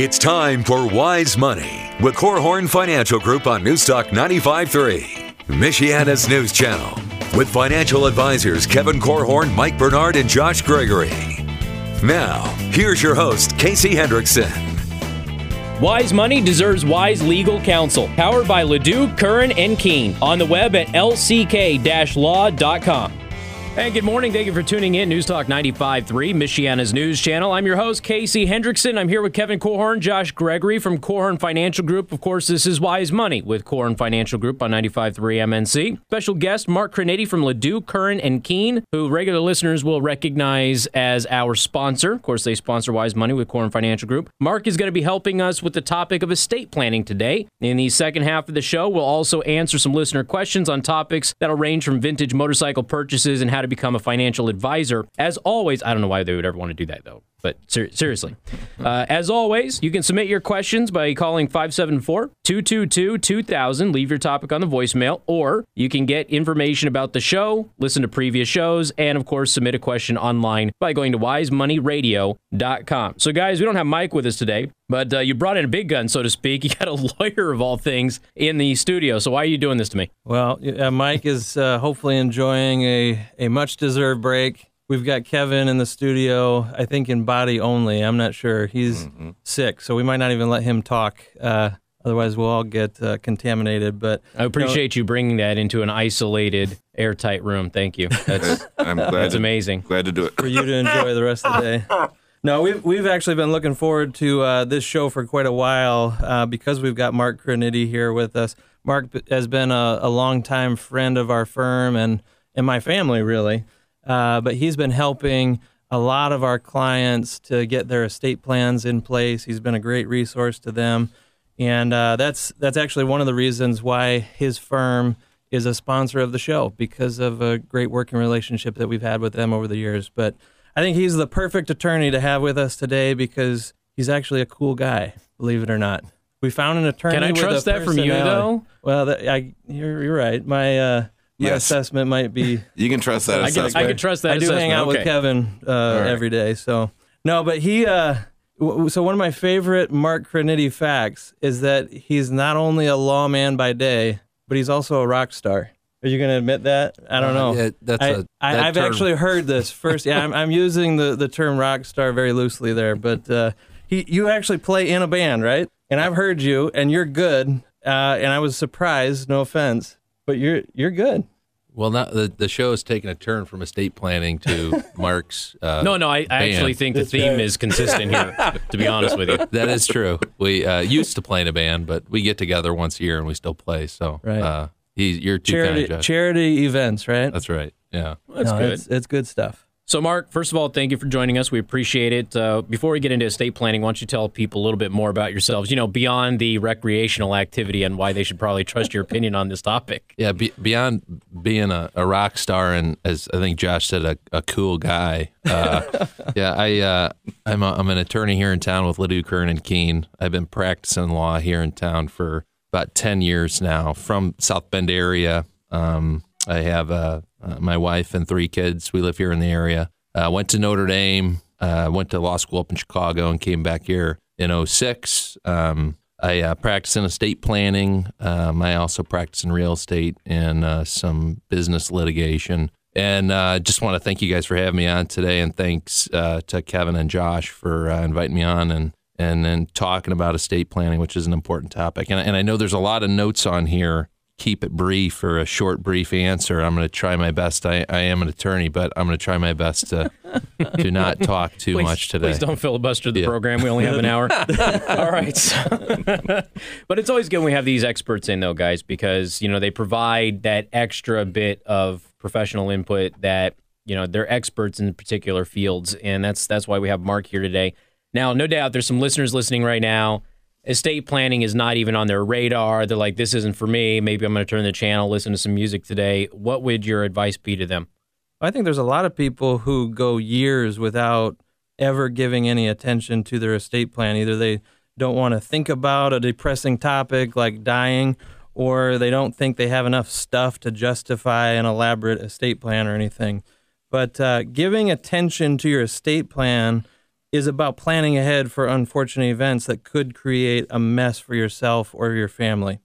It's time for Wise Money with Korhorn Financial Group on Newstalk 95.3, Michiana's news channel, with financial advisors Kevin Korhorn, Mike Bernard, and Josh Gregory. Now, here's your host, Casey Hendrickson. Wise Money deserves wise legal counsel. Powered by LaDue, Curran, and Kuehn. On the web at lck-law.com. Hey, good morning. Thank you for tuning in. News Talk 95.3, Michiana's news channel. I'm your host, Casey Hendrickson. I'm here with Kevin Korhorn, Josh Gregory from Korhorn Financial Group. Of course, this is Wise Money with Korhorn Financial Group on 95.3 MNC. Special guest, Mark Criniti from LaDue, Curran, and Kuehn, who regular listeners will recognize as our sponsor. Of course, they sponsor Wise Money with Korhorn Financial Group. Mark is going to be helping us with the topic of estate planning today. In the second half of the show, we'll also answer some listener questions on topics that'll range from vintage motorcycle purchases and how to become a financial advisor. As always, I don't know why they would ever want to do that though, but ser- seriously. Uh, as always, you can submit your questions by calling 574 222 2000. Leave your topic on the voicemail, or you can get information about the show, listen to previous shows, and of course, submit a question online by going to wisemoneyradio.com. So, guys, we don't have Mike with us today, but uh, you brought in a big gun, so to speak. You got a lawyer of all things in the studio. So, why are you doing this to me? Well, uh, Mike is uh, hopefully enjoying a, a much deserved break. We've got Kevin in the studio, I think in body only. I'm not sure. He's Mm-hmm. sick, so we might not even let him talk. Uh, otherwise, we'll all get uh, contaminated. But I appreciate you bringing that into an isolated, airtight room. Thank you. That's I'm glad. that's to, amazing. Glad to do it. for you to enjoy the rest of the day. No, we've we've actually been looking forward to uh, this show for quite a while uh, because we've got Mark Criniti here with us. Mark has been a, a longtime friend of our firm and and my family, really. Uh, but he's been helping a lot of our clients to get their estate plans in place. He's been a great resource to them, and uh, that's that's actually one of the reasons why his firm is a sponsor of the show because of a great working relationship that we've had with them over the years. But I think he's the perfect attorney to have with us today because he's actually a cool guy, believe it or not. We found an attorney. Can I trust that from you, though? Well, that, I, you're, you're right. My, uh, my Yes. assessment might be. You can trust that I can. I can trust that I do hang out okay. with Kevin uh, every day, so no. But he, uh, w- so one of my favorite Mark Criniti facts is that he's not only a lawman by day, but he's also a rock star. Are you going to admit that? I don't know. yeah, that's I, a- I, that I've term- actually heard this first. Yeah, I'm, I'm using the, the term rock star very loosely there, but uh, he, you actually play in a band, right? And I've heard you, and you're good. Uh, and I was surprised. No offense, but you're you're good. Well, not the the show is taking a turn from estate planning to Mark's. Uh, No, no, I, I actually think the theme is consistent here, to be honest with you. that is true. We uh, used to play in a band, but we get together once a year and we still play. So, Right. uh, he's you're too Charity kind, Josh. charity events, right? That's right. Yeah. That's No, good. It's, it's good stuff. So, Mark, first of all, thank you for joining us. We appreciate it. Uh, before we get into estate planning, why don't you tell people a little bit more about yourselves, you know, beyond the recreational activity and why they should probably trust your opinion on this topic? Yeah, be, beyond being a, a rock star and as I think Josh said, a, a cool guy. Uh, yeah, I uh, I'm a, I'm an attorney here in town with LaDue Curran and Kuehn. I've been practicing law here in town for about ten years now. From South Bend area, um, I have uh, uh, my wife and three kids. We live here in the area. Uh, went to Notre Dame. Uh, went to law school up in Chicago and came back here in 06. Um, I uh, practice in estate planning. Um, I also practice in real estate and uh, some business litigation. And uh, just want to thank you guys for having me on today, and thanks uh, to Kevin and Josh for inviting me on and and then talking about estate planning, which is an important topic. And, and I know there's a lot of notes on here. Keep it brief or a short, brief answer. I'm going to try my best. I, I am an attorney, but I'm going to try my best to to not talk too Please, much today. please don't filibuster the Yeah. program. We only have an hour. All right. but it's always good when we have these experts in, though, guys, because, you know, they provide that extra bit of professional input that, you know, they're experts in particular fields. And that's that's why we have Mark here today. Now, no doubt there's some listeners listening right now. Estate planning is not even on their radar. They're like, this isn't for me. Maybe I'm going to turn the channel, listen to some music today. What would your advice be to them? I think there's a lot of people who go years without ever giving any attention to their estate plan. Either they don't want to think about a depressing topic like dying, or they don't think they have enough stuff to justify an elaborate estate plan or anything. But uh, giving attention to your estate plan is about planning ahead for unfortunate events that could create a mess for yourself or your family.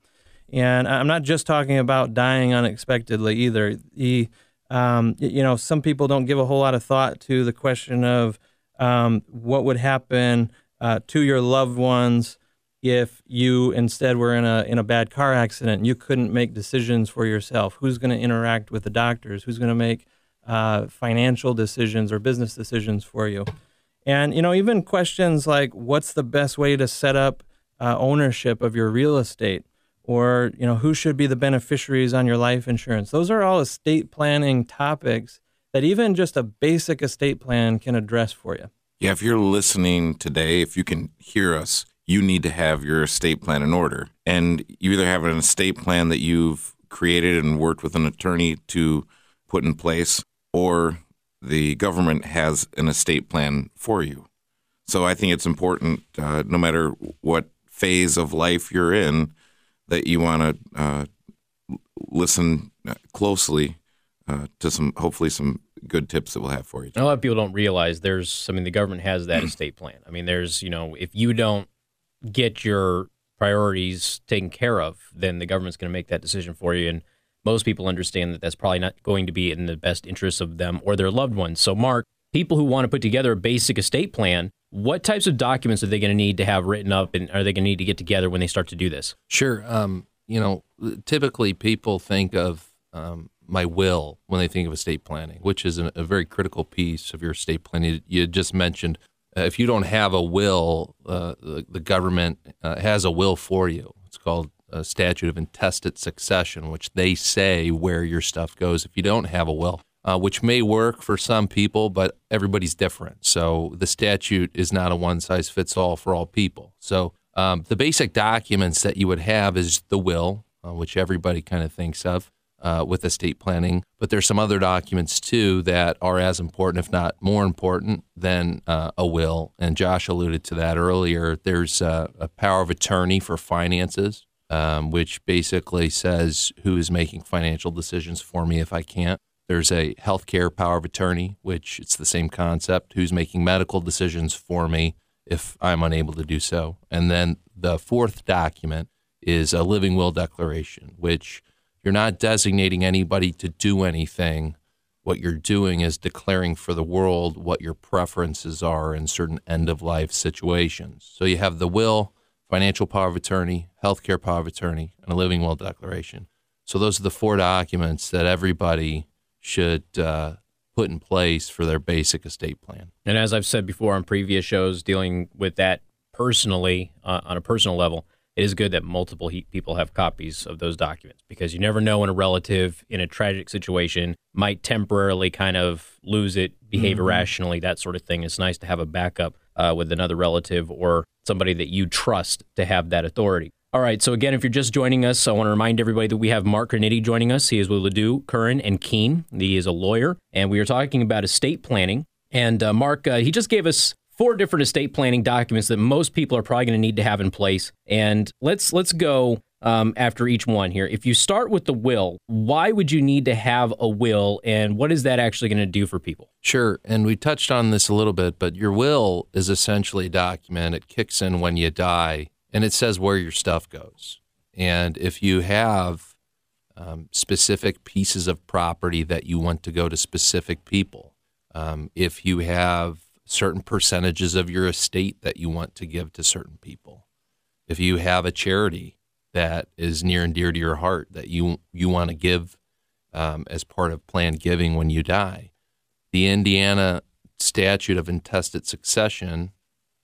And I'm not just talking about dying unexpectedly either. The, um, you know, some people don't give a whole lot of thought to the question of um, what would happen uh, to your loved ones if you instead were in a in a bad car accident and you couldn't make decisions for yourself. Who's going to interact with the doctors? Who's going to make uh, financial decisions or business decisions for you? And you know, even questions like what's the best way to set up uh, ownership of your real estate, or you know, who should be the beneficiaries on your life insurance. Those are all estate planning topics that even just a basic estate plan can address for you. Yeah, if you're listening today, if you can hear us, you need to have your estate plan in order. And you either have an estate plan that you've created and worked with an attorney to put in place, or the government has an estate plan for you. So I think it's important, uh, no matter what phase of life you're in, that you want to uh, listen closely uh, to some, hopefully, some good tips that we'll have for you. A lot of people don't realize there's, I mean, the government has that estate plan. I mean, there's, you know, if you don't get your priorities taken care of, then the government's going to make that decision for you. And most people understand that that's probably not going to be in the best interests of them or their loved ones. So, Mark, people who want to put together a basic estate plan, what types of documents are they going to need to have written up and are they going to need to get together when they start to do this? Sure. Um, you know, typically people think of um, my will when they think of estate planning, which is a, a very critical piece of your estate planning. You just mentioned uh, if you don't have a will, uh, the, the, government uh, has a will for you. It's called a statute of intestate succession, which they say where your stuff goes if you don't have a will, uh, which may work for some people, but everybody's different. So the statute is not a one size fits all for all people. So um, the basic documents that you would have is the will, uh, which everybody kind of thinks of uh, with estate planning. But there's some other documents too that are as important, if not more important, than uh, a will. And Josh alluded to that earlier. There's a power of attorney for finances, um, which basically says who is making financial decisions for me if I can't. There's a healthcare power of attorney, which it's the same concept, who's making medical decisions for me if I'm unable to do so. And then the fourth document is a living will declaration, which you're not designating anybody to do anything. What you're doing is declaring for the world what your preferences are in certain end of life situations. So you have the will, financial power of attorney, healthcare power of attorney, and a living will declaration. So those are the four documents that everybody should uh, put in place for their basic estate plan. And as I've said before on previous shows, dealing with that personally uh, on a personal level, it is good that multiple people have copies of those documents because you never know when a relative in a tragic situation might temporarily kind of lose it, behave mm-hmm. irrationally, that sort of thing. It's nice to have a backup uh, with another relative or somebody that you trust to have that authority. All right, so again, if you're just joining us, I want to remind everybody that we have Mark Criniti joining us. He is with LaDue, Curran, and Kuehn. He is a lawyer, and we are talking about estate planning. And uh, Mark, uh, he just gave us four different estate planning documents that most people are probably going to need to have in place. And let's let's go um, after each one here. If you start with the will, why would you need to have a will, and what is that actually going to do for people? Sure, and we touched on this a little bit, but your will is essentially a document. It kicks in when you die, and it says where your stuff goes. And if you have um, specific pieces of property that you want to go to specific people, um, if you have certain percentages of your estate that you want to give to certain people. If you have a charity that is near and dear to your heart that you you want to give um, as part of planned giving when you die, the Indiana statute of intestate succession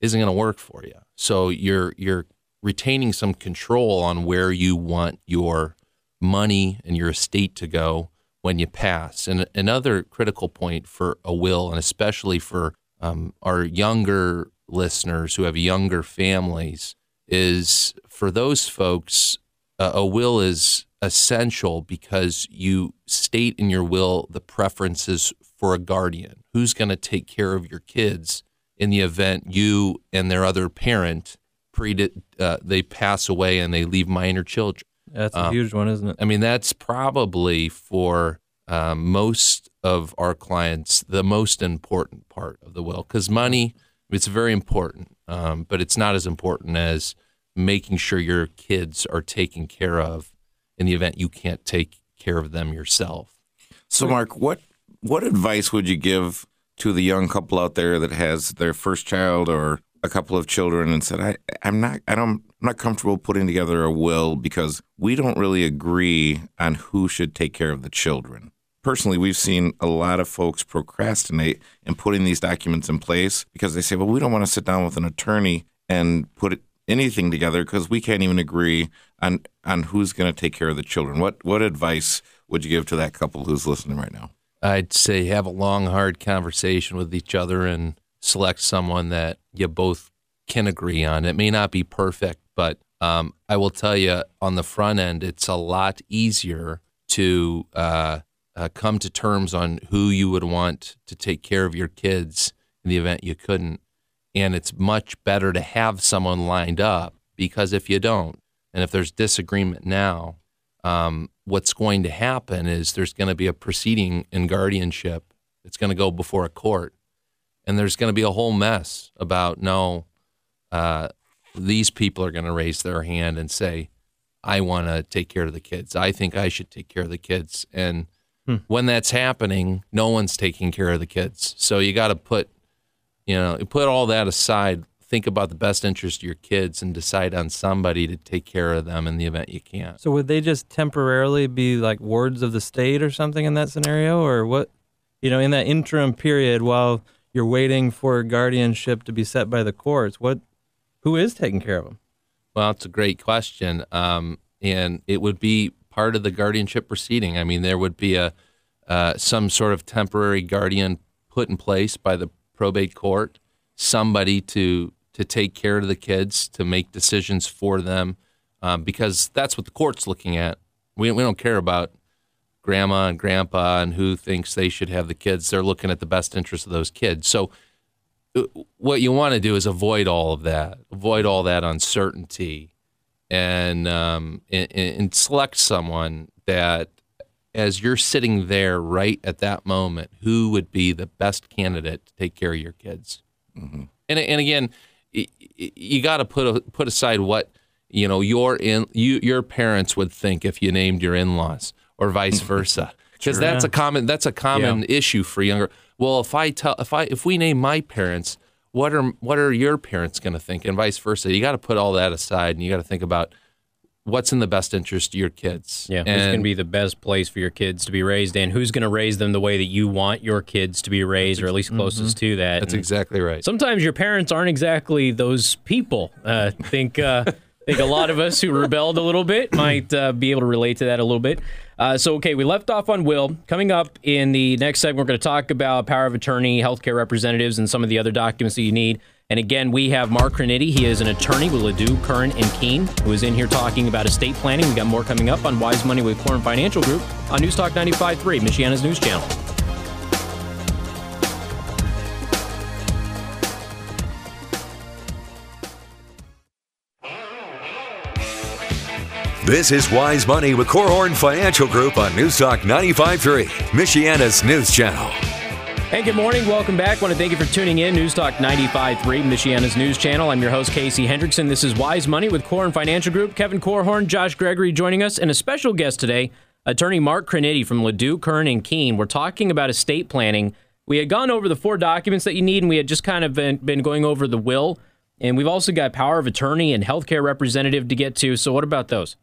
isn't going to work for you. So you're you're retaining some control on where you want your money and your estate to go when you pass. And another critical point for a will, and especially for um, our younger listeners who have younger families is for those folks, uh, a will is essential because you state in your will the preferences for a guardian who's going to take care of your kids in the event you and their other parent pre uh, they pass away and they leave minor children. That's a um, huge one, isn't it? I mean, that's probably for um, most of our clients the most important part of the will because money It's very important, um, but it's not as important as making sure your kids are taken care of in the event you can't take care of them yourself. So, Mark, what what advice would you give to the young couple out there that has their first child or a couple of children and said, I, I'm not I don't I'm not comfortable putting together a will because we don't really agree on who should take care of the children. Personally, we've seen a lot of folks procrastinate in putting these documents in place because they say, well, we don't want to sit down with an attorney and put anything together because we can't even agree on on who's going to take care of the children. What what advice would you give to that couple who's listening right now? I'd say have a long, hard conversation with each other and select someone that you both can agree on. It may not be perfect, but um, I will tell you on the front end, it's a lot easier to uh, uh, come to terms on who you would want to take care of your kids in the event you couldn't. And it's much better to have someone lined up because if you don't, and if there's disagreement now, um, what's going to happen is there's going to be a proceeding in guardianship. It's going to go before a court, and there's going to be a whole mess about no, uh, these people are going to raise their hand and say, I want to take care of the kids. I think I should take care of the kids. And hmm. when that's happening, no one's taking care of the kids. So you got to put, you know, put all that aside think about the best interest of your kids and decide on somebody to take care of them in the event you can't. So would they just temporarily be like wards of the state or something in that scenario or what you know in that interim period while you're waiting for guardianship to be set by the courts what who is taking care of them? Well, it's a great question. Um, and it would be part of the guardianship proceeding. I mean, there would be a uh, some sort of temporary guardian put in place by the probate court, somebody to to take care of the kids, to make decisions for them, um, because that's what the court's looking at. We, we don't care about grandma and grandpa and who thinks they should have the kids. They're looking at the best interest of those kids. So, uh, what you want to do is avoid all of that, avoid all that uncertainty, and, um, and, and select someone that, as you're sitting there right at that moment, who would be the best candidate to take care of your kids. Mm-hmm. And, and again, you got to put a, put aside what you know your in you your parents would think if you named your in-laws or vice versa because sure, that's a common that's a common yeah. issue for younger well if i tell if i if we name my parents what are what are your parents going to think and vice versa you got to put all that aside and you got to think about what's in the best interest of your kids. Yeah, who's going to be the best place for your kids to be raised in? Who's going to raise them the way that you want your kids to be raised, or at least closest mm-hmm. to that? That's and exactly right. Sometimes your parents aren't exactly those people. Uh, think. Uh, think a lot of us who rebelled a little bit might uh, be able to relate to that a little bit. Uh, so, okay, we left off on will. Coming up in the next segment, we're going to talk about power of attorney, healthcare representatives, and some of the other documents that you need. And again, we have Mark Criniti. He is an attorney with Ladue, Curran, and Kuehn, who is in here talking about estate planning. We got more coming up on Wise Money with Korhorn Financial Group on News Newstalk 95.3, Michiana's news channel. This is Wise Money with Korhorn Financial Group on Newstalk 95.3, Michiana's news channel. Hey, good morning. Welcome back. I want to thank you for tuning in. News Talk 95.3, Michiana's news channel. I'm your host, Casey Hendrickson. This is Wise Money with Korhorn Financial Group. Kevin Korhorn, Josh Gregory joining us, and a special guest today, attorney Mark Criniti from Ladue, Curran, and Kuehn. We're talking about estate planning. We had gone over the four documents that you need, and we had just kind of been, been going over the will. And we've also got power of attorney and healthcare representative to get to. So, what about those?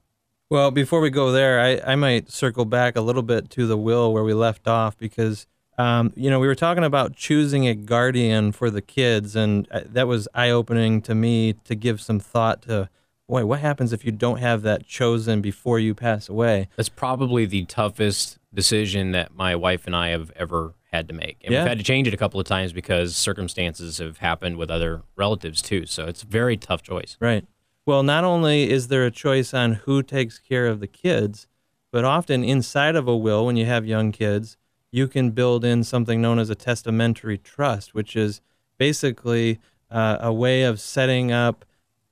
Well, before we go there, I, I might circle back a little bit to the will where we left off because um, you know, we were talking about choosing a guardian for the kids, and uh, that was eye opening to me to give some thought to, boy, what happens if you don't have that chosen before you pass away? That's probably the toughest decision that my wife and I have ever had to make. And yeah. we've had to change it a couple of times because circumstances have happened with other relatives too. So it's a very tough choice. Right. Well, not only is there a choice on who takes care of the kids, but often inside of a will, when you have young kids, you can build in something known as a testamentary trust, which is basically uh, a way of setting up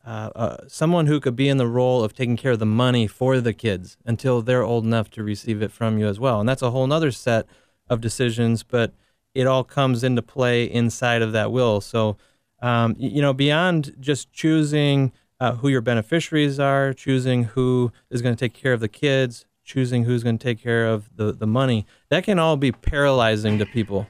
uh, uh, someone who could be in the role of taking care of the money for the kids until they're old enough to receive it from you as well. And that's a whole other set of decisions, but it all comes into play inside of that will. So Um, you know, beyond just choosing uh, who your beneficiaries are, choosing who is going to take care of the kids, choosing who's going to take care of the, the money, that can all be paralyzing to people.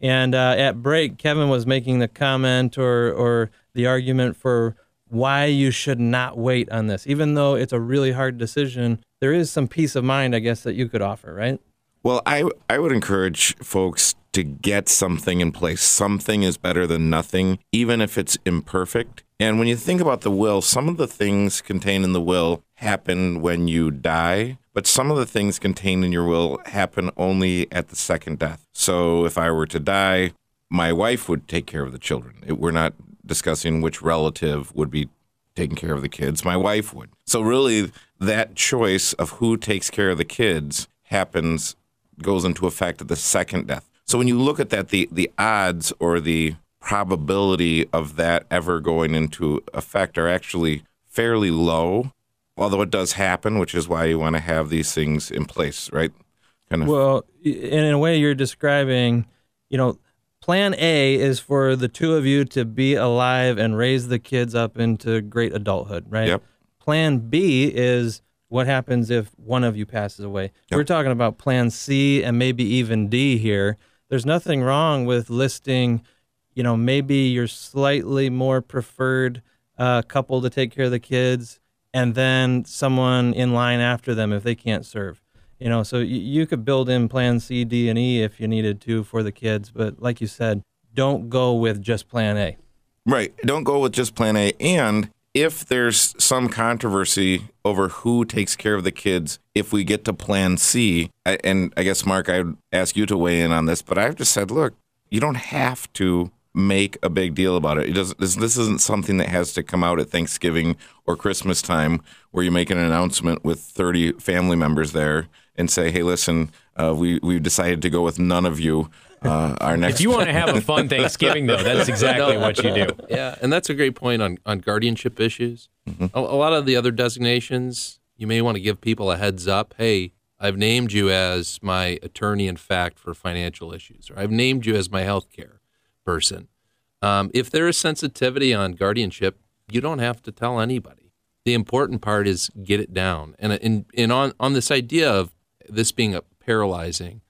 And uh, at break, Kevin was making the comment or, or the argument for why you should not wait on this. Even though it's a really hard decision, there is some peace of mind, I guess, that you could offer, right? Well, I I would encourage folks to get something in place. Something is better than nothing, even if it's imperfect. And when you think about the will, some of the things contained in the will happen when you die, but some of the things contained in your will happen only at the second death. So if I were to die, my wife would take care of the children. It, we're not discussing which relative would be taking care of the kids. My wife would. So really, that choice of who takes care of the kids happens goes into effect at the second death. So when you look at that, the the odds or the probability of that ever going into effect are actually fairly low, although it does happen, which is why you want to have these things in place, right? Kind of. Well, in a way, you're describing, you know, plan A is for the two of you to be alive and raise the kids up into great adulthood, right? Yep. Plan B is what happens if one of you passes away. Yep. We're talking about plan C and maybe even D here. There's nothing wrong with listing, you know, maybe your slightly more preferred uh, couple to take care of the kids and then someone in line after them if they can't serve. You know, so you, you could build in plan C, D, and E if you needed to for the kids. But like you said, don't go with just plan A. Right. Don't go with just plan A. And if there's some controversy over who takes care of the kids, if we get to plan C, and I guess, Mark, I would ask you to weigh in on this, but I've just said, look, you don't have to make a big deal about it. it does, this, this isn't something that has to come out at Thanksgiving or Christmas time where you make an announcement with 30 family members there and say, hey, listen, uh, we, we've decided to go with none of you. Uh, our next. If you want to have a fun Thanksgiving, though, that's exactly no, what you do. Yeah, and that's a great point on, on guardianship issues. Mm-hmm. A, a lot of the other designations, you may want to give people a heads up. Hey, I've named you as my attorney in fact for financial issues, or I've named you as my health care person. Um, if there is sensitivity on guardianship, you don't have to tell anybody. The important part is get it down. And, and, and on, on this idea of this being a paralyzing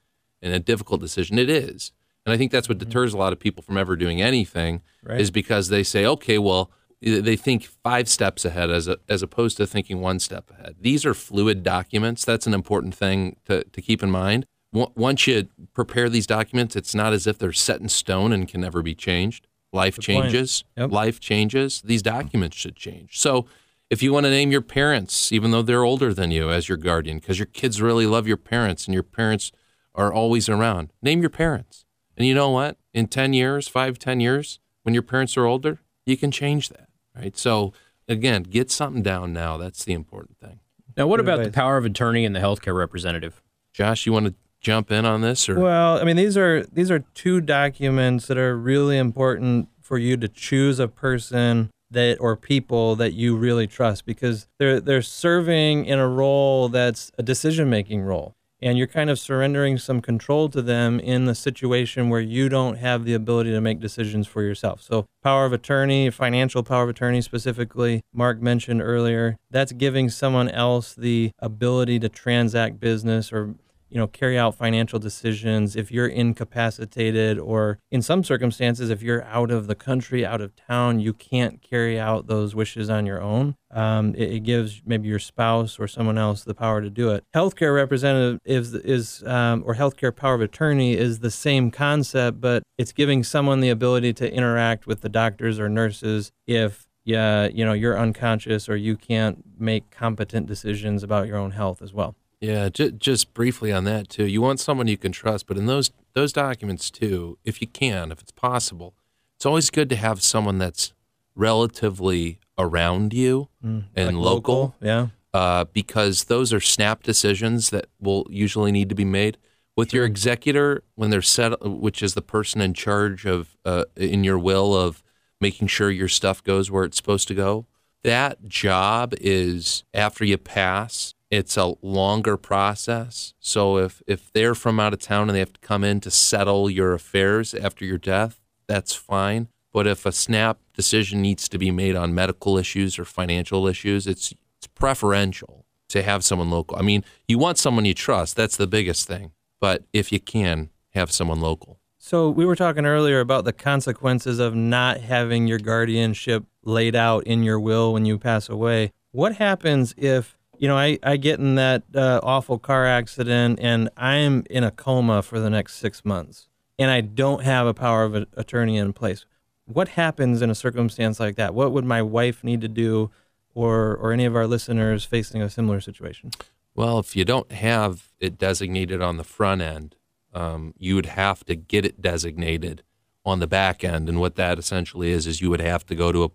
and a difficult decision, it is. And I think that's what mm-hmm. deters a lot of people from ever doing anything right. is because they say, okay, well, they think five steps ahead as, a, as opposed to thinking one step ahead. These are fluid documents. That's an important thing to, to keep in mind. Once you prepare these documents, it's not as if they're set in stone and can never be changed. Life Good changes. Yep. Life changes. These documents should change. So if you want to name your parents, even though they're older than you, as your guardian, because your kids really love your parents and your parents are always around, name your parents. And you know what? In 10 years, five, 10 years, when your parents are older, you can change that, right? So again, get something down now. That's the important thing. Now, what about the power of attorney and the healthcare representative? Josh, you want to jump in on this? Or? Well, I mean, these are these are two documents that are really important for you to choose a person that or people that you really trust because they're they're serving in a role that's a decision making role and you're kind of surrendering some control to them in the situation where you don't have the ability to make decisions for yourself. So, power of attorney, financial power of attorney specifically, Mark mentioned earlier, that's giving someone else the ability to transact business or you know, carry out financial decisions if you're incapacitated or in some circumstances, if you're out of the country, out of town, you can't carry out those wishes on your own. Um, it, it, gives maybe your spouse or someone else the power to do it. Healthcare representative is, is um, or healthcare power of attorney is the same concept, but it's giving someone the ability to interact with the doctors or nurses if yeah, you know, you're unconscious or you can't make competent decisions about your own health as well. Yeah, j- just briefly on that too. You want someone you can trust, but in those those documents too, if you can, if it's possible, it's always good to have someone that's relatively around you mm, and like local, local. Yeah, uh, because those are snap decisions that will usually need to be made with your executor when they're set, which is the person in charge of uh, in your will of making sure your stuff goes where it's supposed to go. That job is after you pass it's a longer process. So if if they're from out of town and they have to come in to settle your affairs after your death, that's fine. But if a snap decision needs to be made on medical issues or financial issues, it's it's preferential to have someone local. I mean, you want someone you trust. That's the biggest thing. But if you can, have someone local. So we were talking earlier about the consequences of not having your guardianship laid out in your will when you pass away. What happens if you know I, I get in that uh, awful car accident and I'm in a coma for the next six months and I don't have a power of attorney in place? What happens in a circumstance like that? What would my wife need to do, or or any of our listeners facing a similar situation? Well, if you don't have it designated on the front end, um, you would have to get it designated on the back end. And what that essentially is, is you would have to go to a,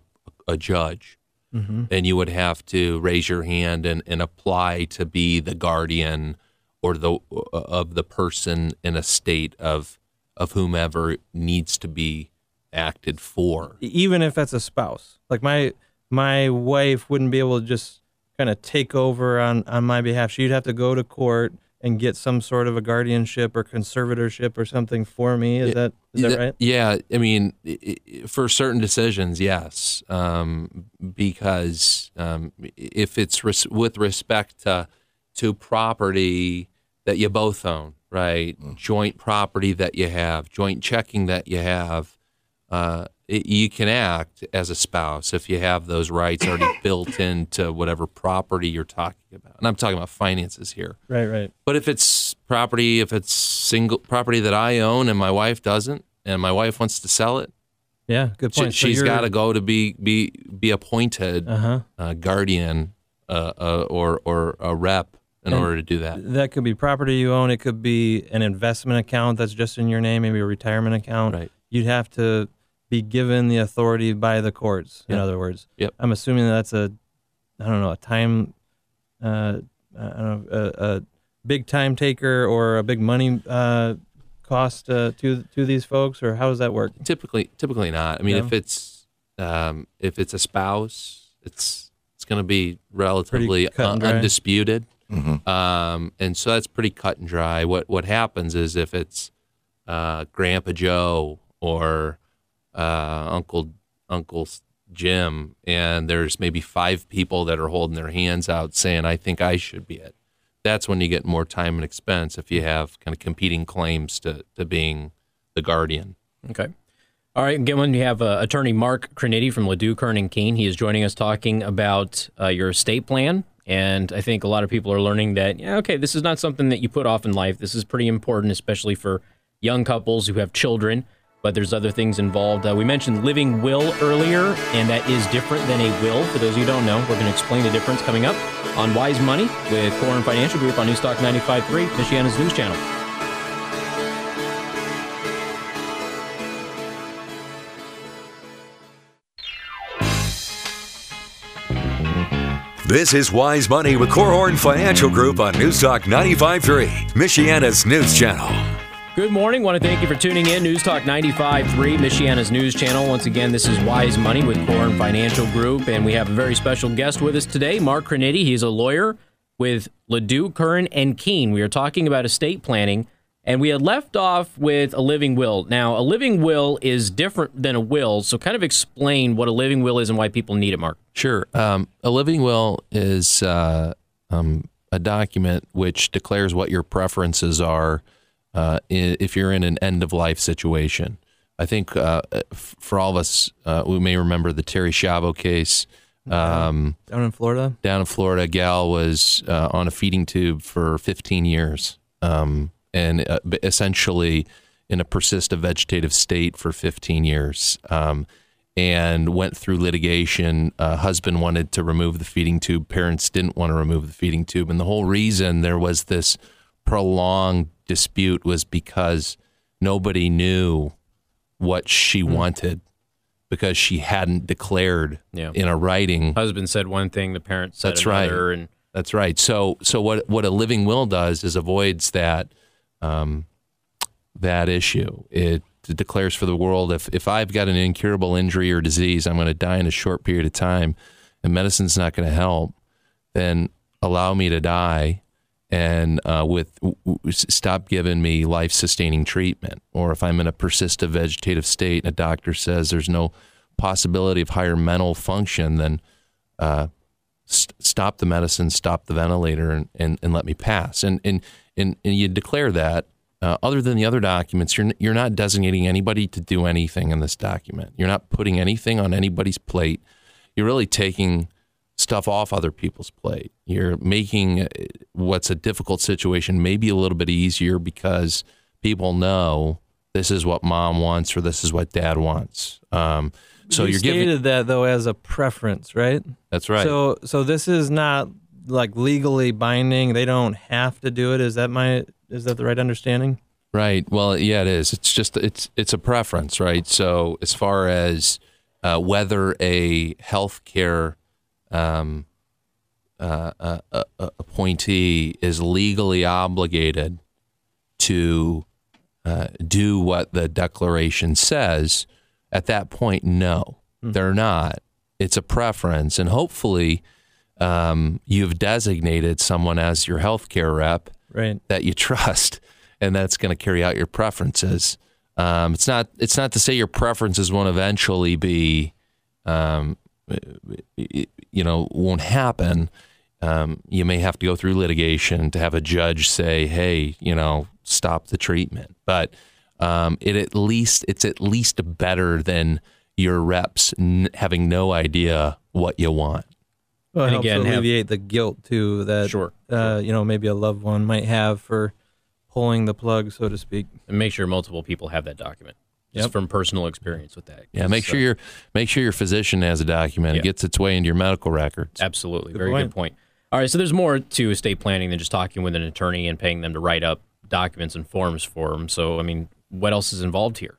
a judge mm-hmm. and you would have to raise your hand and, and apply to be the guardian or the of the person in a state of of whomever needs to be acted for. Even if that's a spouse. Like my my wife wouldn't be able to just kind of take over on on my behalf. She'd have to go to court and get some sort of a guardianship or conservatorship or something for me. Is that is that right? Yeah, I mean, for certain decisions, yes, um, because um, if it's res- with respect to to property that you both own, right? Mm. Joint property that you have, joint checking that you have, uh, it, you can act as a spouse if you have those rights already built into whatever property you're talking about. And I'm talking about finances here. Right, right. But if it's property, if it's single property that I own and my wife doesn't, and my wife wants to sell it, yeah, good point. She, has got to go to be be be appointed uh-huh. uh, guardian uh, uh, or or a rep in and order to do that. That could be property you own. It could be an investment account that's just in your name, maybe a retirement account. Right. You'd have to be given the authority by the courts. In other words, yep. I'm assuming that's a, I don't know, a time, uh, I don't know, a, a, big time taker or a big money uh, cost uh, to to these folks, or how does that work? Typically, typically not. I mean, yeah. if it's um, if it's a spouse, it's it's going to be relatively un- undisputed, mm-hmm. um, and so that's pretty cut and dry. What what happens is if it's uh, Grandpa Joe or uh, Uncle Uncle Jim, and there's maybe five people that are holding their hands out saying, "I think I should be it." That's when you get more time and expense if you have kind of competing claims to to being the guardian. Okay. All right, again, you have uh, attorney Mark Criniti from LaDue, Curran, and Kuehn. He is joining us talking about uh, your estate plan. And I think a lot of people are learning that, yeah, okay, this is not something that you put off in life. This is pretty important, especially for young couples who have children but there's other things involved. Uh, we mentioned living will earlier, and that is different than a will. For those who don't know, we're going to explain the difference coming up on Wise Money with Korhorn Financial Group on Newstalk 95.3, Michiana's news channel. This is Wise Money with Korhorn Financial Group on Newstalk 95.3, Michiana's news channel. Good morning. Want to thank you for tuning in. News Talk 95.3, Michiana's news channel. Once again, this is Wise Money with Korhorn Financial Group, and we have a very special guest with us today, Mark Criniti. He's a lawyer with LaDue, Curran, and Kuehn. We are talking about estate planning, and we had left off with a living will. Now, a living will is different than a will, so kind of explain what a living will is and why people need it, Mark. Sure. Um, a living will is uh, um, a document which declares what your preferences are – uh, if you're in an end of life situation. I think uh, for all of us, uh, we may remember the Terri Schiavo case. Um, down in Florida? Down in Florida, gal was uh, on a feeding tube for 15 years um, and uh, essentially in a persistent vegetative state for 15 years. Um, and went through litigation. Uh, husband wanted to remove the feeding tube. Parents didn't want to remove the feeding tube. And the whole reason there was this prolonged dispute was because nobody knew what she mm. wanted because she hadn't declared yeah. in a writing. Husband said one thing, the parents said That's another, right. and that's right. So, so what what a living will does is avoids that um, that issue. It, declares for the world if if I've got an incurable injury or disease, I'm going to die in a short period of time, and medicine's not going to help. Then allow me to die and uh, with stop giving me life sustaining treatment. Or if I'm in a persistent vegetative state and a doctor says there's no possibility of higher mental function, then uh, st- stop the medicine, stop the ventilator, and, and, and let me pass. And, and, and, and you declare that. Uh, other than the other documents, you're, you're not designating anybody to do anything in this document. You're not putting anything on anybody's plate. You're really taking stuff off other people's plate. You're making uh, what's a difficult situation maybe a little bit easier because people know this is what mom wants or this is what dad wants. Um, so you you're stated giving that though as a preference, right? that's right. So so this is not like legally binding. They don't have to do it. Is that my is that the right understanding? Right. Well, yeah, it is. It's just it's it's a preference, right? So as far as uh, whether a healthcare um, uh, uh, uh, appointee is legally obligated to uh, do what the declaration says, at that point, no, they're not. It's a preference, and hopefully, um, you've designated someone as your healthcare rep Right. that you trust, and that's going to carry out your preferences. Um, it's not. It's not to say your preferences won't eventually be, um, you know, won't happen. Um, you may have to go through litigation to have a judge say, "Hey, you know, stop the treatment." But um, it at least it's at least better than your reps n- having no idea what you want. Well, it And helps again, have- alleviate the guilt too that Sure, uh, you know maybe a loved one might have for pulling the plug, so to speak. And make sure multiple people have that document. Just Yep. from personal experience with that. Yeah, make So- sure your make sure your physician has a document. Yeah. It gets its way into your medical records. Absolutely. Good Very point. good point. All right, so there's more to estate planning than just talking with an attorney and paying them to write up documents and forms for them. So, I mean, what else is involved here?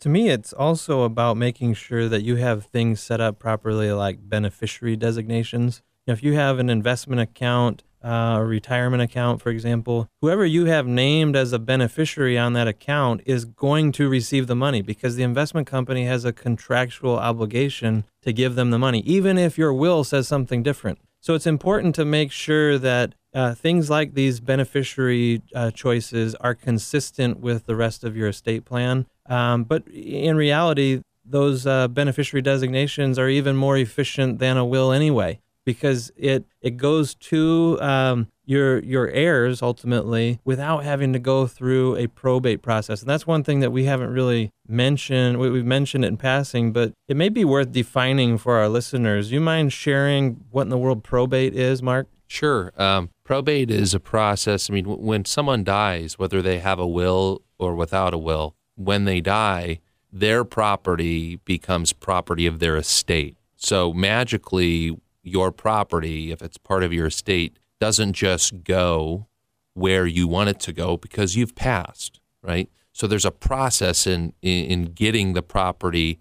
To me, it's also about making sure that you have things set up properly, like beneficiary designations. You know, if you have an investment account, uh, a retirement account, for example, whoever you have named as a beneficiary on that account is going to receive the money because the investment company has a contractual obligation to give them the money, even if your will says something different. So it's important to make sure that uh, things like these beneficiary uh, choices are consistent with the rest of your estate plan. Um, but in reality, those uh, beneficiary designations are even more efficient than a will anyway, because it it goes to um, your your heirs ultimately without having to go through a probate process. And that's one thing that we haven't really mentioned. We, we've mentioned it in passing, but it may be worth defining for our listeners. You mind sharing what in the world probate is, Mark? Sure. Um, probate is a process. I mean, w- when someone dies, whether they have a will or without a will, when they die, their property becomes property of their estate. So magically, your property, if it's part of your estate, doesn't just go where you want it to go because you've passed, right? So there's a process in in, in getting the property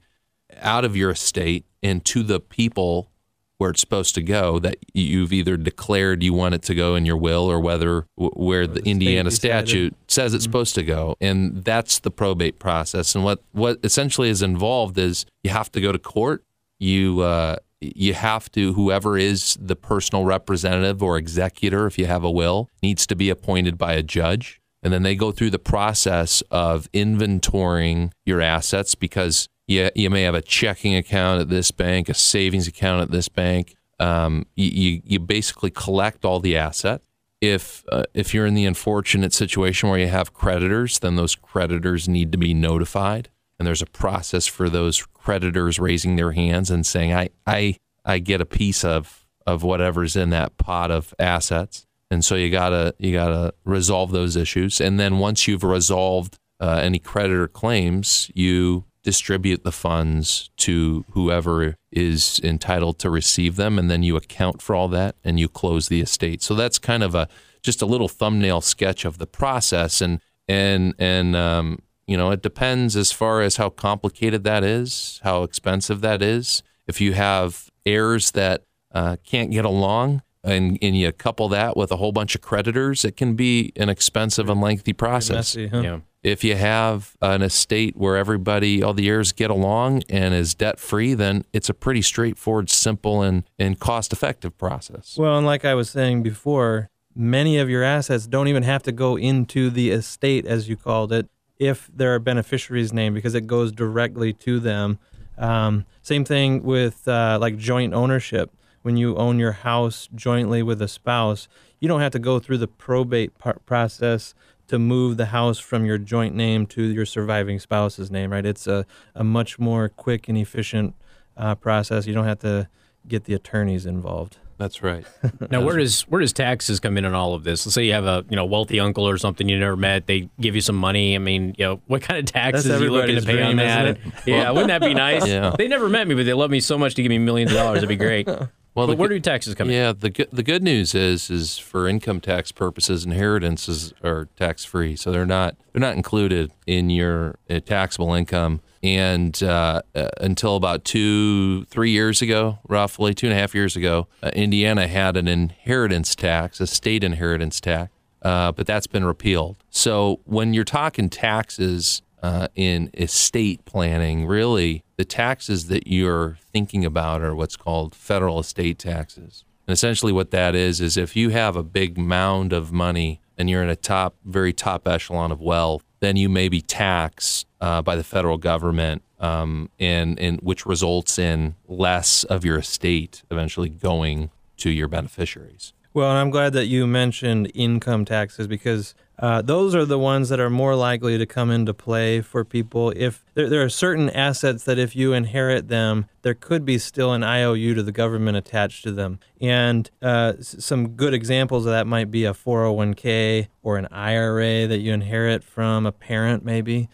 out of your estate and to the people where it's supposed to go that you've either declared you want it to go in your will or whether where the, the Indiana statute says it's supposed to go. And that's the probate process. And what what essentially is involved is you have to go to court. You uh, you have to whoever is the personal representative or executor if you have a will needs to be appointed by a judge and then they go through the process of inventorying your assets because you, you may have a checking account at this bank, a savings account at this bank. Um, you, you, basically collect all the asset. If uh, if you're in the unfortunate situation where you have creditors, then those creditors need to be notified, and there's a process for those creditors raising their hands and saying, "I I I get a piece of of whatever's in that pot of assets." And so you gotta you gotta resolve those issues, and then once you've resolved uh, any creditor claims, you distribute the funds to whoever is entitled to receive them, and then you account for all that and you close the estate. So that's kind of a just a little thumbnail sketch of the process, and and and um, you know it depends as far as how complicated that is, how expensive that is. If you have heirs that uh, can't get along, and, and you couple that with a whole bunch of creditors, it can be an expensive and lengthy process. Messy, huh? Yeah. If you have an estate where everybody, all the heirs get along and is debt free, then it's a pretty straightforward, simple, and, and cost effective process. Well, and like I was saying before, many of your assets don't even have to go into the estate, as you called it, if there are beneficiaries named because it goes directly to them. Um, same thing with uh, like joint ownership. When you own your house jointly with a spouse, you don't have to go through the probate process to move the house from your joint name to your surviving spouse's name, right? It's a, a much more quick and efficient uh, process. You don't have to get the attorneys involved. That's right. Now, where does where does taxes come in on all of this? Let's say you have a you know wealthy uncle or something you never met. They give you some money. I mean, you know, what kind of taxes are you looking to pay on dream, that? isn't yeah, wouldn't that be nice? Yeah. They never met me, but they love me so much to give me millions of dollars. It'd be great. Well, but the where do taxes come in? Yeah, the good the good news is is for income tax purposes, inheritances are tax free, so they're not they're not included in your uh, taxable income. And uh, uh, until about two three years ago, roughly two and a half years ago, uh, Indiana had an inheritance tax, a state inheritance tax, uh, but that's been repealed. So when you're talking taxes uh, in estate planning, really the taxes that you're thinking about are what's called federal estate taxes. And essentially, what that is is if you have a big mound of money and you're in a top, very top echelon of wealth, then you may be taxed uh, by the federal government, um, and and which results in less of your estate eventually going to your beneficiaries. Well, and I'm glad that you mentioned income taxes because uh, those are the ones that are more likely to come into play for people. If there, there are certain assets that if you inherit them, there could be still an IOU to the government attached to them. And uh, some good examples of that might be a 401k or an IRA that you inherit from a parent, maybe.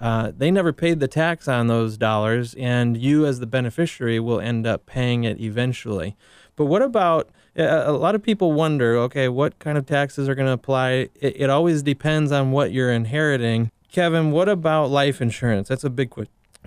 Uh, they never paid the tax on those dollars, and you, as the beneficiary, will end up paying it eventually. But what about a lot of people wonder okay, what kind of taxes are going to apply? It, it always depends on what you're inheriting. Kevin, what about life insurance? That's a big,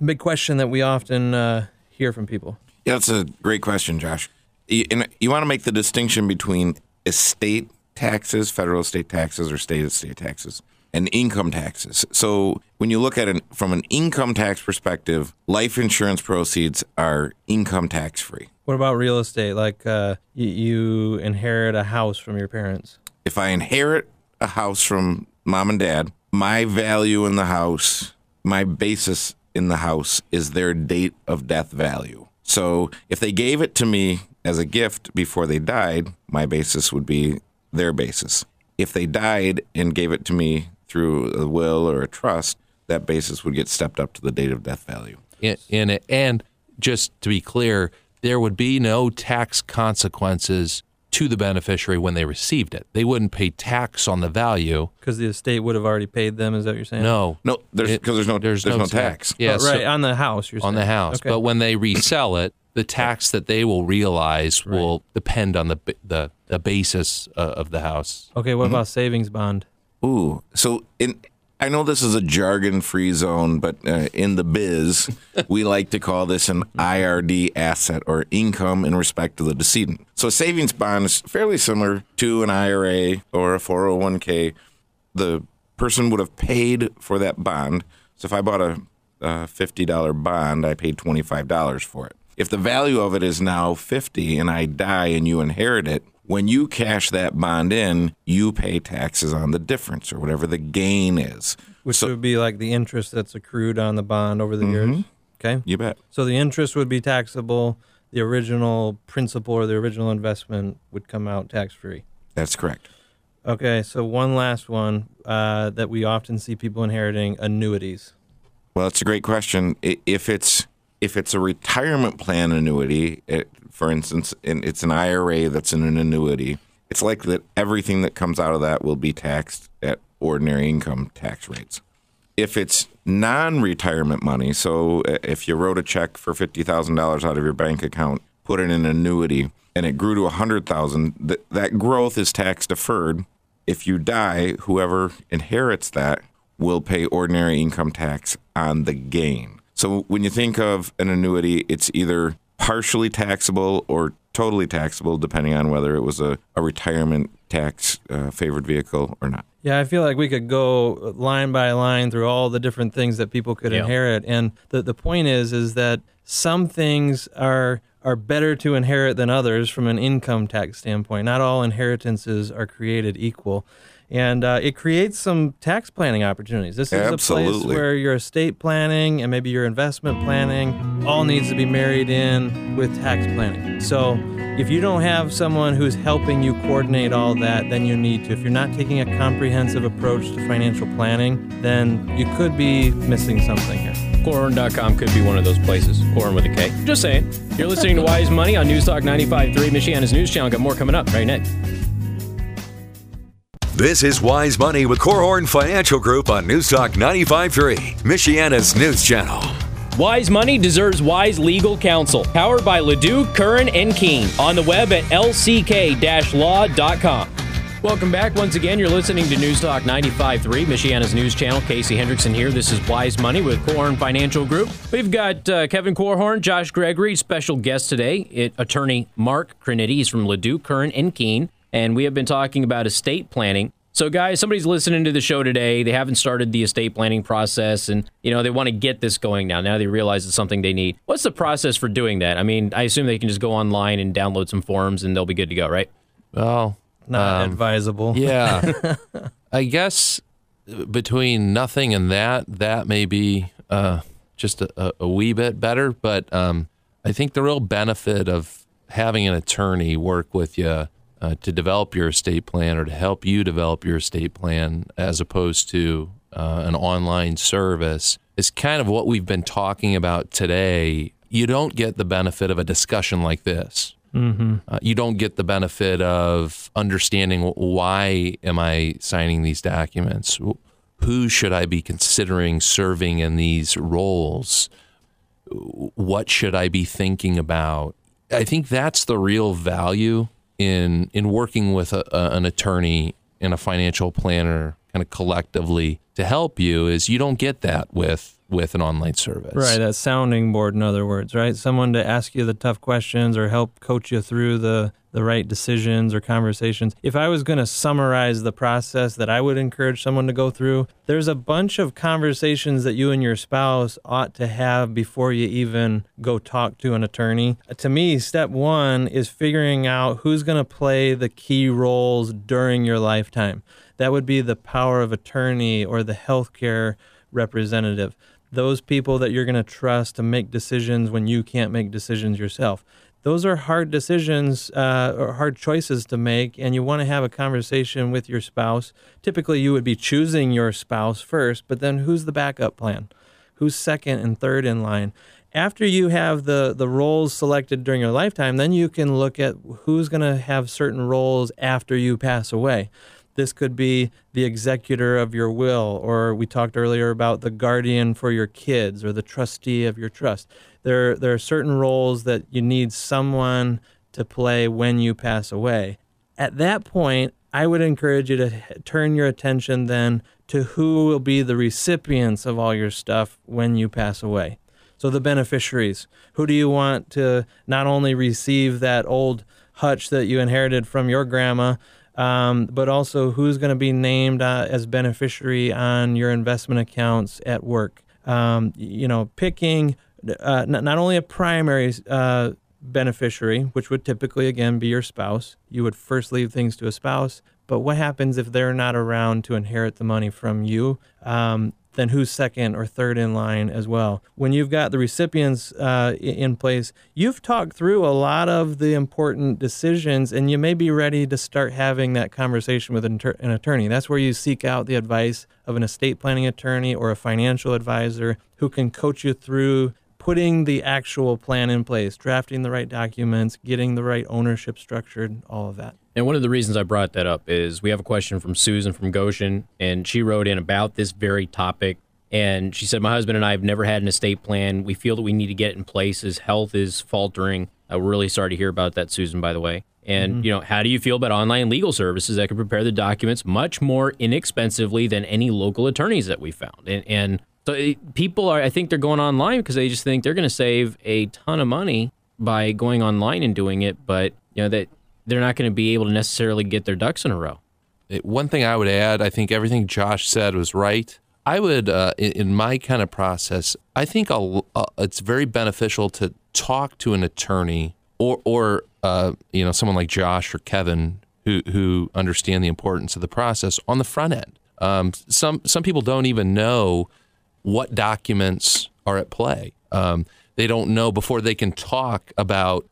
big question that we often uh, hear from people. Yeah, that's a great question, Josh. You, you want to make the distinction between estate taxes, federal estate taxes, or state estate taxes, and income taxes. So when you look at it from an income tax perspective, life insurance proceeds are income tax free. What about real estate? Like uh, you, you inherit a house from your parents. If I inherit a house from mom and dad, my value in the house, my basis in the house is their date of death value. So if they gave it to me as a gift before they died, my basis would be their basis. If they died and gave it to me through a will or a trust, that basis would get stepped up to the date of death value. in, in it. And just to be clear, there would be no tax consequences to the beneficiary when they received it. They wouldn't pay tax on the value. Because the estate would have already paid them, is that what you're saying? No, No, because there's no there's, no, tax. Yeah, Oh, so- right, on the house, you're on saying. the house. Okay. But when they resell it, the tax that they will realize will depend on the the, the basis uh, of the house. okay, what about savings bond? Ooh, so in I know this is a jargon-free zone, but uh, in the biz, we like to call this an IRD asset or income in respect to the decedent. So a savings bond is fairly similar to an IRA or a 401k. The person would have paid for that bond. So if I bought a, a $50 bond, I paid $25 for it. If the value of it is now 50 and I die and you inherit it, when you cash that bond in, you pay taxes on the difference or whatever the gain is. Which So- would be like the interest that's accrued on the bond over the Mm-hmm. years. Okay. You bet. So the interest would be taxable. The original principal or the original investment would come out tax free. That's correct. Okay. So one last one uh, that we often see people inheriting annuities. Well, it's a great question. If it's if it's a retirement plan annuity, it, for instance, and it's an IRA that's in an annuity, it's likely that everything that comes out of that will be taxed at ordinary income tax rates. If it's non-retirement money, so uh, if you wrote a check for fifty thousand dollars out of your bank account, put it in an annuity, and it grew to a hundred thousand, th- that growth is tax deferred. If you die, whoever inherits that will pay ordinary income tax on the gain. So when you think of an annuity, it's either partially taxable or totally taxable, depending on whether it was a, a retirement tax uh, favored vehicle or not. Yeah, I feel like we could go line by line through all the different things that people could Yeah. inherit, and the the point is is that some things are are better to inherit than others from an income tax standpoint. Not all inheritances are created equal. And uh, it creates some tax planning opportunities. This is a place where your estate planning and maybe your investment planning all needs to be married in with tax planning. So if you don't have someone who's helping you coordinate all that, then you need to. If you're not taking a comprehensive approach to financial planning, then you could be missing something here. Korhorn.com could be one of those places. Korhorn with a K. Just saying. You're listening to Wise Money on News Talk 95.3, Michiana's news channel. Got more coming up right next. This is Wise Money with Korhorn Financial Group on News Talk 95.3, Michiana's news channel. Wise Money deserves wise legal counsel. Powered by LaDue, Curran, and Kuehn. On the web at lck-law.com. Welcome back. Once again, you're listening to News Talk 95.3, Michiana's news channel. Casey Hendrickson here. This is Wise Money with Korhorn Financial Group. We've got uh, Kevin Korhorn, Josh Gregory, special guest today, it, attorney Mark Criniti. He's from LaDue, Curran, and Kuehn. And we have been talking about estate planning. So, guys, somebody's listening to the show today. They haven't started the estate planning process, and you know they want to get this going now. Now they realize it's something they need. What's the process for doing that? I mean, I assume they can just go online and download some forms, and they'll be good to go, right? Well, Not Um, advisable. yeah. I guess between nothing and that, that may be uh, just a, a- a wee bit better. But um, I think the real benefit of having an attorney work with you uh, to develop your estate plan or to help you develop your estate plan as opposed to uh, an online service is kind of what we've been talking about today. You don't get the benefit of a discussion like this. Uh, you don't get the benefit of understanding why am I signing these documents? Who should I be considering serving in these roles? What should I be thinking about? I think that's the real value in in working with a, a, an attorney and a financial planner kind of collectively to help you is you don't get that with with an online service. Right, a sounding board, in other words, right? Someone to ask you the tough questions or help coach you through the, the right decisions or conversations. If I was going to summarize the process that I would encourage someone to go through, there's a bunch of conversations that you and your spouse ought to have before you even go talk to an attorney. To me, step one is figuring out who's going to play the key roles during your lifetime. That would be the power of attorney or the healthcare representative those people that you're going to trust to make decisions when you can't make decisions yourself. Those are hard decisions uh, or hard choices to make, and you want to have a conversation with your spouse. Typically, you would be choosing your spouse first, but then who's the backup plan? Who's second and third in line? After you have the, the roles selected during your lifetime, then you can look at who's going to have certain roles after you pass away. This could be the executor of your will, or we talked earlier about the guardian for your kids or the trustee of your trust. There, there are certain roles that you need someone to play when you pass away. At that point, I would encourage you to turn your attention then to who will be the recipients of all your stuff when you pass away. So, the beneficiaries. Who do you want to not only receive that old hutch that you inherited from your grandma, um, but also who's going to be named uh, as beneficiary on your investment accounts at work. Um, you know, picking uh, not, not only a primary uh, beneficiary, which would typically again be your spouse. You would first leave things to a spouse. But what happens if they're not around to inherit the money from you? Um, then who's second or third in line as well? When you've got the recipients uh, in place, you've talked through a lot of the important decisions, and you may be ready to start having that conversation with an, an attorney. That's where you seek out the advice of an estate planning attorney or a financial advisor who can coach you through putting the actual plan in place, drafting the right documents, getting the right ownership structured, all of that. And one of the reasons I brought that up is we have a question from Susan from Goshen, and she wrote in about this very topic. And she said, My husband and I have never had an estate plan. We feel that we need to get it in place. as health is faltering. Uh, we're really sorry to hear about that, Susan, by the way. And, you know, how do you feel about online legal services that can prepare the documents much more inexpensively than any local attorneys that we found? And, and so it, people are, I think they're going online because they just think they're going to save a ton of money by going online and doing it. But, you know, that they're not going to be able to necessarily get their ducks in a row. It- one thing I would add, I think everything Josh said was right. I would, uh, in, in, my kind of process, I think uh, it's very beneficial to talk to an attorney or, or uh, you know, someone like Josh or Kevin who who understand the importance of the process on the front end. Um, some some people don't even know what documents are at play. Um, they don't know before they can talk about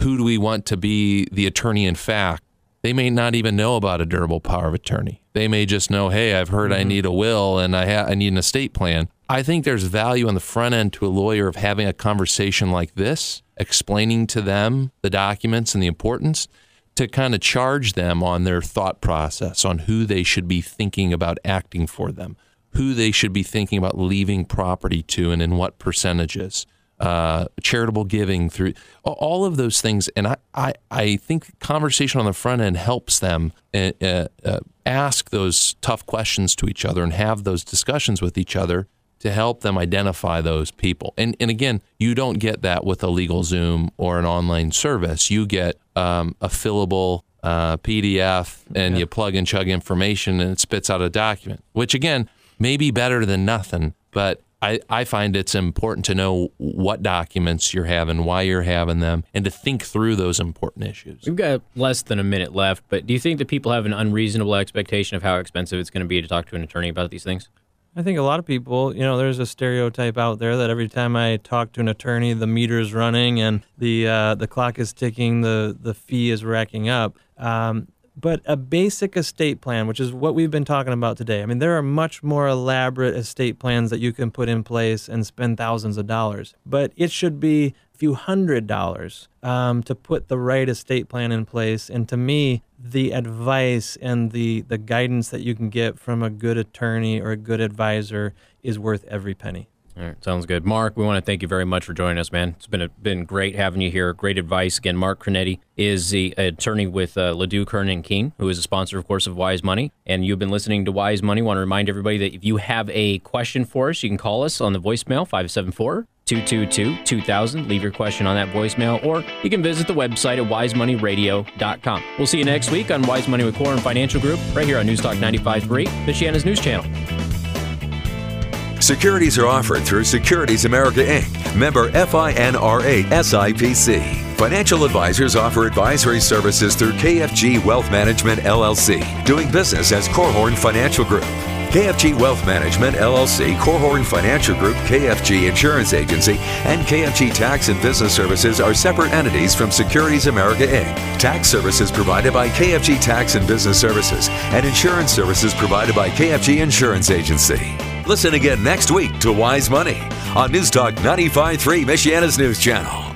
who do we want to be the attorney in fact. They may not even know about a durable power of attorney. They may just know, hey, I've heard mm-hmm. I need a will and I ha- I need an estate plan. I think there's value on the front end to a lawyer of having a conversation like this, explaining to them the documents and the importance to kind of charge them on their thought process on who they should be thinking about acting for them, who they should be thinking about leaving property to and in what percentages uh, charitable giving through all of those things. And I, I, I think conversation on the front end helps them uh, uh, ask those tough questions to each other and have those discussions with each other to help them identify those people. And, and again, you don't get that with a LegalZoom or an online service. You get um, a fillable uh, PDF and yeah. you plug and chug information and it spits out a document, which again, may be better than nothing, but I, I find it's important to know what documents you're having, why you're having them, and to think through those important issues. We've got less than a minute left, but do you think that people have an unreasonable expectation of how expensive it's going to be to talk to an attorney about these things? I think a lot of people, you know, there's a stereotype out there that every time I talk to an attorney, the meter's running and the uh, the clock is ticking, the the fee is racking up. Um, but a basic estate plan, which is what we've been talking about today. I mean, there are much more elaborate estate plans that you can put in place and spend thousands of dollars, but it should be a few hundred dollars um, to put the right estate plan in place. And to me, the advice and the, the guidance that you can get from a good attorney or a good advisor is worth every penny. All right, sounds good. Mark, we want to thank you very much for joining us, man. It's been a, been great having you here. Great advice. Again, Mark Criniti is the attorney with uh, LaDue, Curran, and Kuehn, who is a sponsor, of course, of Wise Money. And you've been listening to Wise Money. want to remind everybody that if you have a question for us, you can call us on the voicemail 574 222 2000. Leave your question on that voicemail, or you can visit the website at wisemoneyradio.com. We'll see you next week on Wise Money with Korhorn Financial Group, right here on News Newstalk 95.3, Michiana's news channel. Securities are offered through Securities America Inc., member FINRA SIPC. Financial advisors offer advisory services through KFG Wealth Management LLC, doing business as Korhorn Financial Group. KFG Wealth Management LLC, Korhorn Financial Group, KFG Insurance Agency, and KFG Tax and Business Services are separate entities from Securities America Inc. Tax services provided by KFG Tax and Business Services, and insurance services provided by KFG Insurance Agency. Listen again next week to Wise Money on News Talk 95.3 Michiana's News Channel.